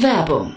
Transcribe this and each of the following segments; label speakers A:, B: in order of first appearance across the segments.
A: Werbung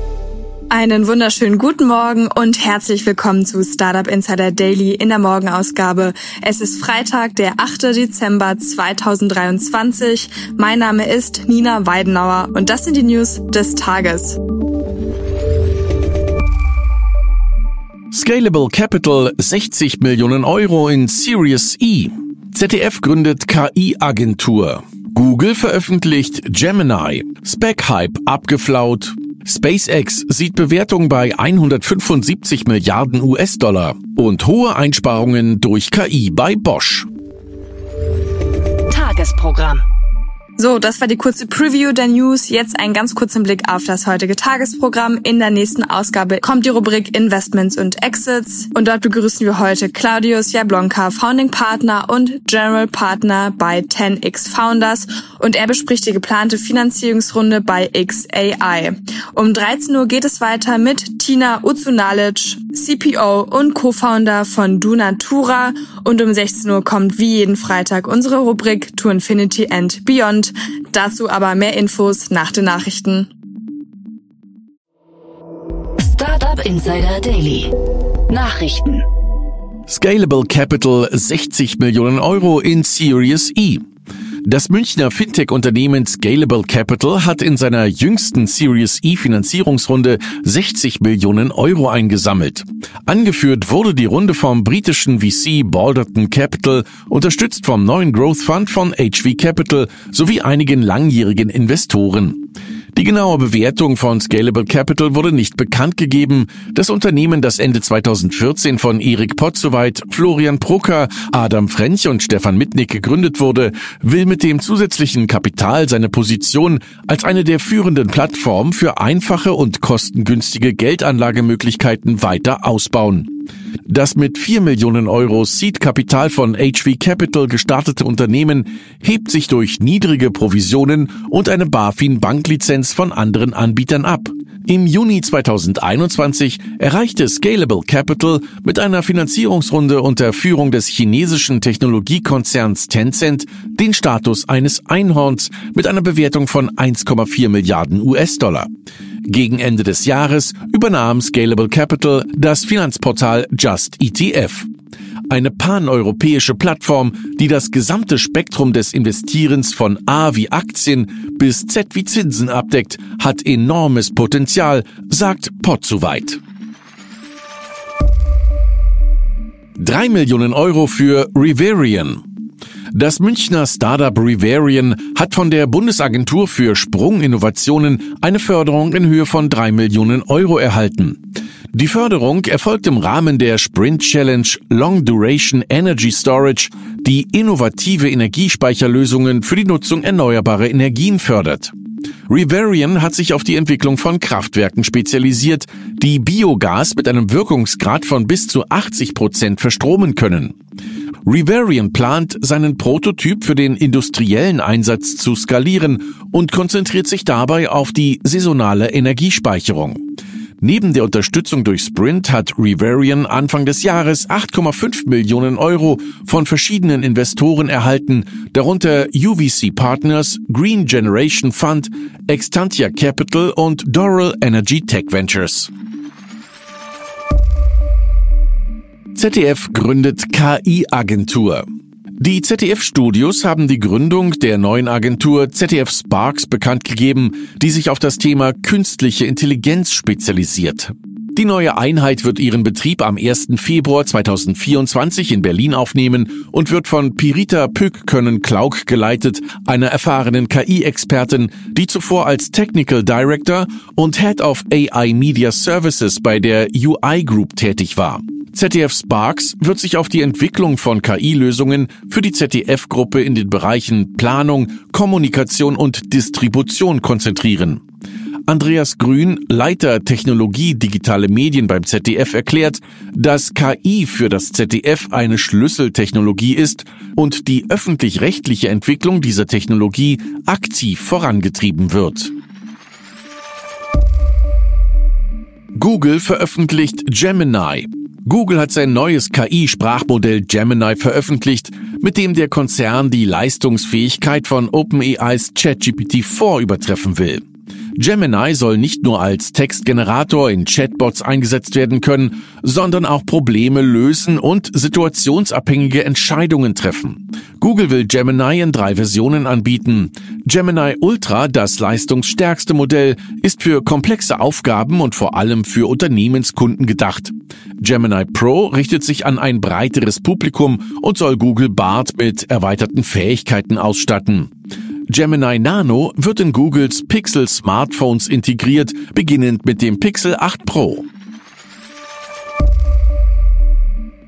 B: Einen wunderschönen guten Morgen und herzlich willkommen zu Startup Insider Daily in der Morgenausgabe. Es ist Freitag, der 8. Dezember 2023. Mein Name ist Nina Weidenauer und das sind die News des Tages.
C: Scalable Capital 60 Millionen Euro in Series E. ZDF gründet KI-Agentur. Google veröffentlicht Gemini. Spec-Hype abgeflaut. SpaceX sieht Bewertung bei 175 Milliarden US-Dollar und hohe Einsparungen durch KI bei Bosch.
D: Tagesprogramm.
B: So, das war die kurze Preview der News. Jetzt einen ganz kurzen Blick auf das heutige Tagesprogramm. In der nächsten Ausgabe kommt die Rubrik Investments und Exits. Und dort begrüßen wir heute Claudius Jablonka, Founding Partner und General Partner bei 10x Founders. Und er bespricht die geplante Finanzierungsrunde bei XAI. Um 13 Uhr geht es weiter mit Tina Uzunalic, CPO und Co-Founder von Dunatura. Und um 16 Uhr kommt wie jeden Freitag unsere Rubrik To Infinity and Beyond. Dazu aber mehr Infos nach den Nachrichten.
A: Startup Insider Daily. Nachrichten.
C: Scalable Capital 60 Millionen Euro in Series E. Das Münchner Fintech-Unternehmen Scalable Capital hat in seiner jüngsten Series E Finanzierungsrunde 60 Millionen Euro eingesammelt. Angeführt wurde die Runde vom britischen VC Balderton Capital, unterstützt vom neuen Growth Fund von HV Capital sowie einigen langjährigen Investoren. Die genaue Bewertung von Scalable Capital wurde nicht bekannt gegeben. Das Unternehmen, das Ende 2014 von Erik Potzowait, Florian Brucker, Adam French und Stefan Mitnick gegründet wurde, will mit dem zusätzlichen Kapital seine Position als eine der führenden Plattformen für einfache und kostengünstige Geldanlagemöglichkeiten weiter ausbauen. Das mit 4 Millionen Euro Seed-Kapital von HV Capital gestartete Unternehmen hebt sich durch niedrige Provisionen und eine BaFin-Banklizenz von anderen Anbietern ab. Im Juni 2021 erreichte Scalable Capital mit einer Finanzierungsrunde unter Führung des chinesischen Technologiekonzerns Tencent den Status eines Einhorns mit einer Bewertung von 1,4 Milliarden US-Dollar. Gegen Ende des Jahres übernahm Scalable Capital das Finanzportal Just ETF. Eine paneuropäische Plattform, die das gesamte Spektrum des Investierens von A wie Aktien bis Z wie Zinsen abdeckt, hat enormes Potenzial, sagt Potzuweit. Drei Millionen Euro für Riverian. Das Münchner Startup Riverian hat von der Bundesagentur für Sprunginnovationen eine Förderung in Höhe von drei Millionen Euro erhalten. Die Förderung erfolgt im Rahmen der Sprint Challenge Long Duration Energy Storage, die innovative Energiespeicherlösungen für die Nutzung erneuerbarer Energien fördert. Riverian hat sich auf die Entwicklung von Kraftwerken spezialisiert, die Biogas mit einem Wirkungsgrad von bis zu 80 Prozent verstromen können. Riverian plant, seinen Prototyp für den industriellen Einsatz zu skalieren und konzentriert sich dabei auf die saisonale Energiespeicherung. Neben der Unterstützung durch Sprint hat Riverian Anfang des Jahres 8,5 Millionen Euro von verschiedenen Investoren erhalten, darunter UVC Partners, Green Generation Fund, Extantia Capital und Doral Energy Tech Ventures. ZDF gründet KI-Agentur. Die ZDF-Studios haben die Gründung der neuen Agentur ZDF Sparks bekannt gegeben, die sich auf das Thema künstliche Intelligenz spezialisiert. Die neue Einheit wird ihren Betrieb am 1. Februar 2024 in Berlin aufnehmen und wird von Pirita Pück-Können-Klauk geleitet, einer erfahrenen KI-Expertin, die zuvor als Technical Director und Head of AI Media Services bei der UI Group tätig war. ZDF Sparks wird sich auf die Entwicklung von KI-Lösungen für die ZDF-Gruppe in den Bereichen Planung, Kommunikation und Distribution konzentrieren. Andreas Grün, Leiter Technologie digitale Medien beim ZDF, erklärt, dass KI für das ZDF eine Schlüsseltechnologie ist und die öffentlich-rechtliche Entwicklung dieser Technologie aktiv vorangetrieben wird. Google veröffentlicht Gemini. Google hat sein neues KI-Sprachmodell Gemini veröffentlicht, mit dem der Konzern die Leistungsfähigkeit von OpenAIs ChatGPT-4 übertreffen will. Gemini soll nicht nur als Textgenerator in Chatbots eingesetzt werden können, sondern auch Probleme lösen und situationsabhängige Entscheidungen treffen. Google will Gemini in drei Versionen anbieten. Gemini Ultra, das leistungsstärkste Modell, ist für komplexe Aufgaben und vor allem für Unternehmenskunden gedacht. Gemini Pro richtet sich an ein breiteres Publikum und soll Google Bart mit erweiterten Fähigkeiten ausstatten. Gemini Nano wird in Googles Pixel Smartphones integriert, beginnend mit dem Pixel 8 Pro.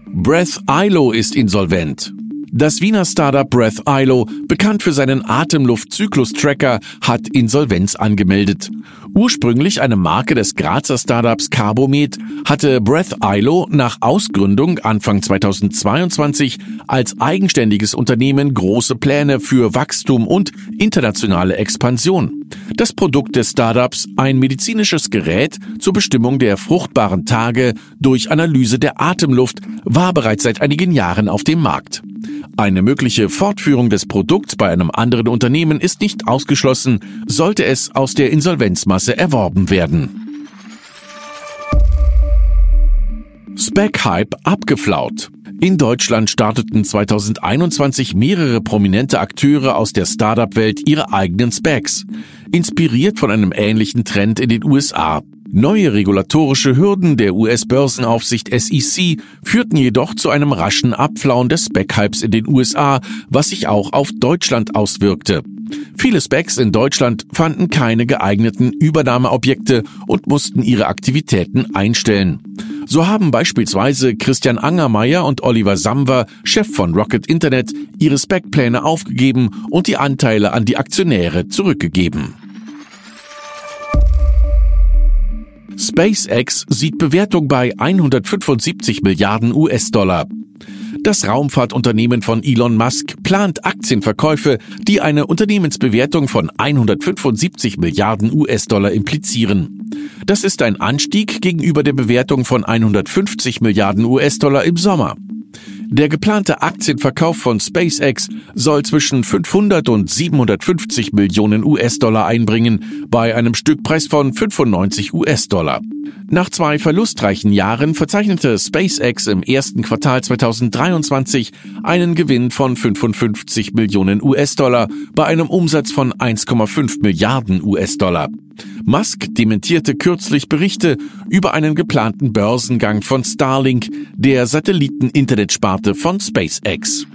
C: Breath ILO ist insolvent. Das Wiener Startup Breath ILO, bekannt für seinen Atemluftzyklus-Tracker, hat Insolvenz angemeldet. Ursprünglich eine Marke des Grazer Startups Carbomed, hatte Breath ILO nach Ausgründung Anfang 2022 als eigenständiges Unternehmen große Pläne für Wachstum und internationale Expansion. Das Produkt des Startups, ein medizinisches Gerät zur Bestimmung der fruchtbaren Tage durch Analyse der Atemluft, war bereits seit einigen Jahren auf dem Markt. Eine mögliche Fortführung des Produkts bei einem anderen Unternehmen ist nicht ausgeschlossen, sollte es aus der Insolvenzmasse erworben werden. Spec-Hype abgeflaut. In Deutschland starteten 2021 mehrere prominente Akteure aus der Startup-Welt ihre eigenen Specs, inspiriert von einem ähnlichen Trend in den USA. Neue regulatorische Hürden der US-Börsenaufsicht SEC führten jedoch zu einem raschen Abflauen des Spec-Hypes in den USA, was sich auch auf Deutschland auswirkte. Viele Specs in Deutschland fanden keine geeigneten Übernahmeobjekte und mussten ihre Aktivitäten einstellen. So haben beispielsweise Christian Angermeier und Oliver Samwer, Chef von Rocket Internet, ihre Spec-Pläne aufgegeben und die Anteile an die Aktionäre zurückgegeben. SpaceX sieht Bewertung bei 175 Milliarden US-Dollar. Das Raumfahrtunternehmen von Elon Musk plant Aktienverkäufe, die eine Unternehmensbewertung von 175 Milliarden US-Dollar implizieren. Das ist ein Anstieg gegenüber der Bewertung von 150 Milliarden US-Dollar im Sommer. Der geplante Aktienverkauf von SpaceX soll zwischen 500 und 750 Millionen US-Dollar einbringen, bei einem Stückpreis von 95 US-Dollar. Nach zwei verlustreichen Jahren verzeichnete SpaceX im ersten Quartal 2023 einen Gewinn von 55 Millionen US-Dollar bei einem Umsatz von 1,5 Milliarden US-Dollar. Musk dementierte kürzlich Berichte über einen geplanten Börsengang von Starlink, der Satelliten-Internetsparte von SpaceX.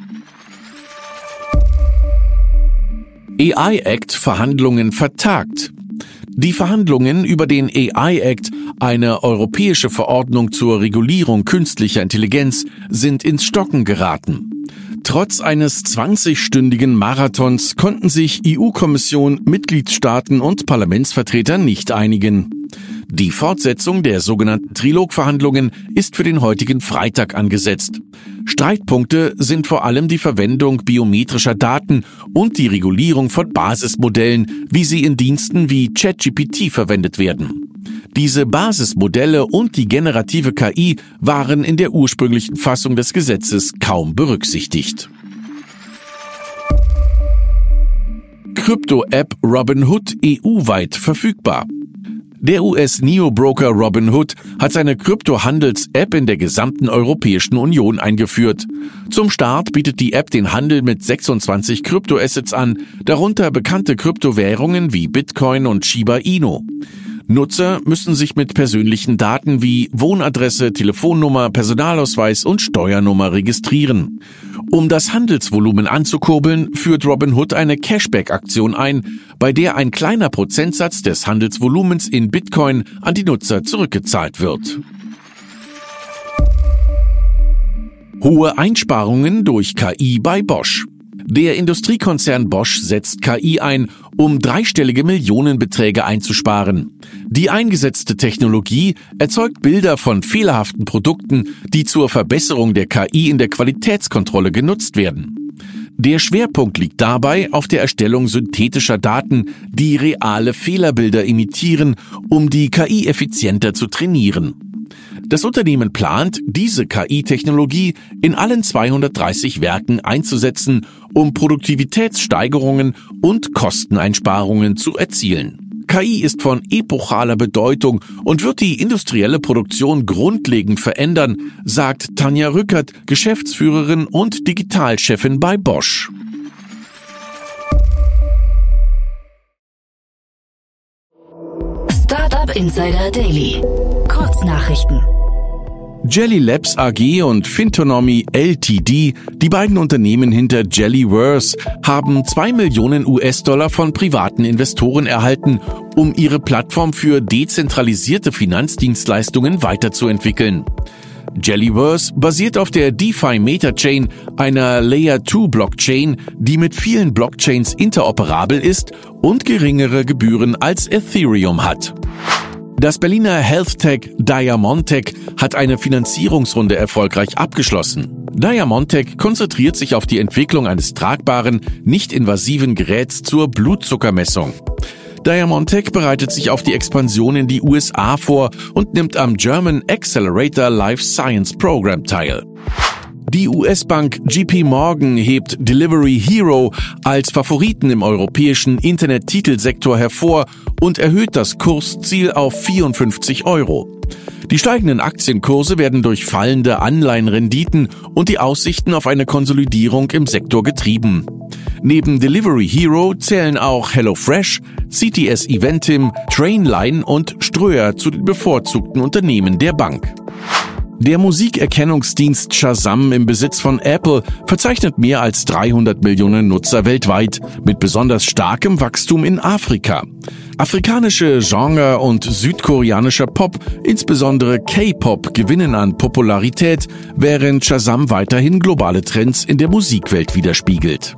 C: AI Act Verhandlungen vertagt. Die Verhandlungen über den AI Act, eine europäische Verordnung zur Regulierung künstlicher Intelligenz, sind ins Stocken geraten. Trotz eines 20-stündigen Marathons konnten sich EU-Kommission, Mitgliedstaaten und Parlamentsvertreter nicht einigen. Die Fortsetzung der sogenannten Trilogverhandlungen ist für den heutigen Freitag angesetzt. Streitpunkte sind vor allem die Verwendung biometrischer Daten und die Regulierung von Basismodellen, wie sie in Diensten wie ChatGPT verwendet werden. Diese Basismodelle und die generative KI waren in der ursprünglichen Fassung des Gesetzes kaum berücksichtigt. Krypto-App Robinhood EU-weit verfügbar. Der US-Neo-Broker Robinhood hat seine Krypto-Handels-App in der gesamten Europäischen Union eingeführt. Zum Start bietet die App den Handel mit 26 Kryptoassets an, darunter bekannte Kryptowährungen wie Bitcoin und Shiba Inu. Nutzer müssen sich mit persönlichen Daten wie Wohnadresse, Telefonnummer, Personalausweis und Steuernummer registrieren. Um das Handelsvolumen anzukurbeln, führt Robinhood eine Cashback-Aktion ein, bei der ein kleiner Prozentsatz des Handelsvolumens in Bitcoin an die Nutzer zurückgezahlt wird. Hohe Einsparungen durch KI bei Bosch. Der Industriekonzern Bosch setzt KI ein, um dreistellige Millionenbeträge einzusparen. Die eingesetzte Technologie erzeugt Bilder von fehlerhaften Produkten, die zur Verbesserung der KI in der Qualitätskontrolle genutzt werden. Der Schwerpunkt liegt dabei auf der Erstellung synthetischer Daten, die reale Fehlerbilder imitieren, um die KI effizienter zu trainieren. Das Unternehmen plant, diese KI-Technologie in allen 230 Werken einzusetzen, um Produktivitätssteigerungen und Kosteneinsparungen zu erzielen. KI ist von epochaler Bedeutung und wird die industrielle Produktion grundlegend verändern, sagt Tanja Rückert, Geschäftsführerin und Digitalchefin bei Bosch.
A: Startup Insider Daily. Kurznachrichten.
C: Jelly Labs AG und Fintonomy Ltd, die beiden Unternehmen hinter Jellyverse, haben zwei Millionen US-Dollar von privaten Investoren erhalten, um ihre Plattform für dezentralisierte Finanzdienstleistungen weiterzuentwickeln. Jellyverse basiert auf der DeFi Metachain, einer Layer 2 Blockchain, die mit vielen Blockchains interoperabel ist und geringere Gebühren als Ethereum hat. Das Berliner Health Tech Diamontech hat eine Finanzierungsrunde erfolgreich abgeschlossen. Diamontech konzentriert sich auf die Entwicklung eines tragbaren, nicht invasiven Geräts zur Blutzuckermessung. Diamontech bereitet sich auf die Expansion in die USA vor und nimmt am German Accelerator Life Science Program teil. Die US-Bank JP Morgan hebt Delivery Hero als Favoriten im europäischen Internet-Titelsektor hervor und erhöht das Kursziel auf 54 Euro. Die steigenden Aktienkurse werden durch fallende Anleihenrenditen und die Aussichten auf eine Konsolidierung im Sektor getrieben. Neben Delivery Hero zählen auch HelloFresh, CTS Eventim, Trainline und Ströer zu den bevorzugten Unternehmen der Bank. Der Musikerkennungsdienst Shazam im Besitz von Apple verzeichnet mehr als 300 Millionen Nutzer weltweit, mit besonders starkem Wachstum in Afrika. Afrikanische Genre und südkoreanischer Pop, insbesondere K-Pop, gewinnen an Popularität, während Shazam weiterhin globale Trends in der Musikwelt widerspiegelt.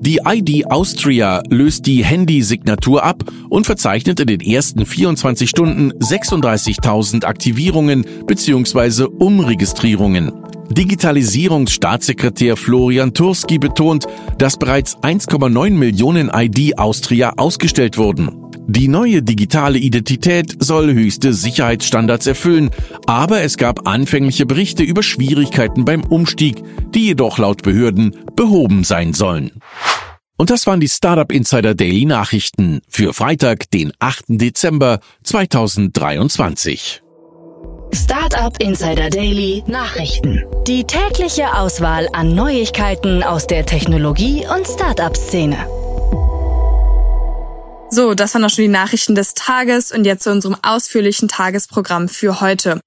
C: Die ID Austria löst die Handysignatur ab und verzeichnet in den ersten 24 Stunden 36.000 Aktivierungen bzw. Umregistrierungen. Digitalisierungsstaatssekretär Florian Turski betont, dass bereits 1,9 Millionen ID Austria ausgestellt wurden. Die neue digitale Identität soll höchste Sicherheitsstandards erfüllen, aber es gab anfängliche Berichte über Schwierigkeiten beim Umstieg, die jedoch laut Behörden behoben sein sollen. Und das waren die Startup Insider Daily Nachrichten für Freitag, den 8. Dezember 2023.
A: Startup Insider Daily Nachrichten. Die tägliche Auswahl an Neuigkeiten aus der Technologie- und Startup-Szene.
B: So, das waren auch schon die Nachrichten des Tages und jetzt zu unserem ausführlichen Tagesprogramm für heute.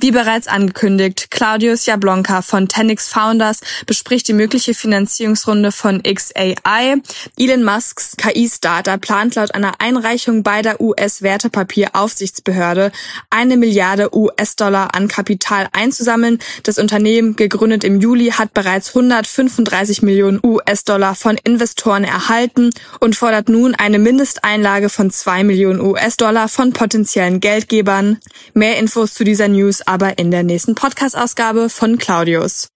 B: Wie bereits angekündigt, Claudius Jablonka von Tenix Founders bespricht die mögliche Finanzierungsrunde von XAI. Elon Musks KI-Starter plant laut einer Einreichung bei der US-Wertepapieraufsichtsbehörde eine Milliarde US-Dollar an Kapital einzusammeln. Das Unternehmen, gegründet im Juli, hat bereits 135 Millionen US-Dollar von Investoren erhalten und fordert nun eine Mindesteinlage von zwei Millionen US-Dollar von potenziellen Geldgebern. Mehr Infos zu dieser News aber in der nächsten Podcast-Ausgabe von Claudius.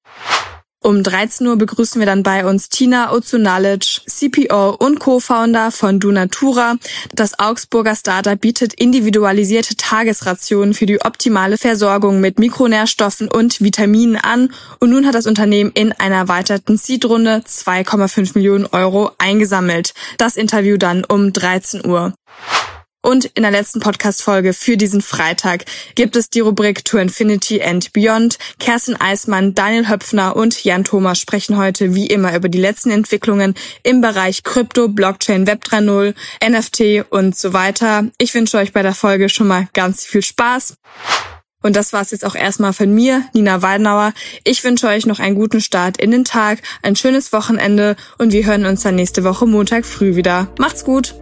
B: Um 13 Uhr begrüßen wir dann bei uns Tina Ozunalic, CPO und Co-Founder von Dunatura. Das Augsburger Startup bietet individualisierte Tagesrationen für die optimale Versorgung mit Mikronährstoffen und Vitaminen an. Und nun hat das Unternehmen in einer erweiterten Seed-Runde 2,5 Millionen Euro eingesammelt. Das Interview dann um 13 Uhr. Und in der letzten Podcast-Folge für diesen Freitag gibt es die Rubrik To Infinity and Beyond. Kerstin Eismann, Daniel Höpfner und Jan Thomas sprechen heute wie immer über die letzten Entwicklungen im Bereich Krypto, Blockchain, Web 3.0, NFT und so weiter. Ich wünsche euch bei der Folge schon mal ganz viel Spaß. Und das war's jetzt auch erstmal von mir, Nina Weidenauer. Ich wünsche euch noch einen guten Start in den Tag, ein schönes Wochenende und wir hören uns dann nächste Woche Montag früh wieder. Macht's gut!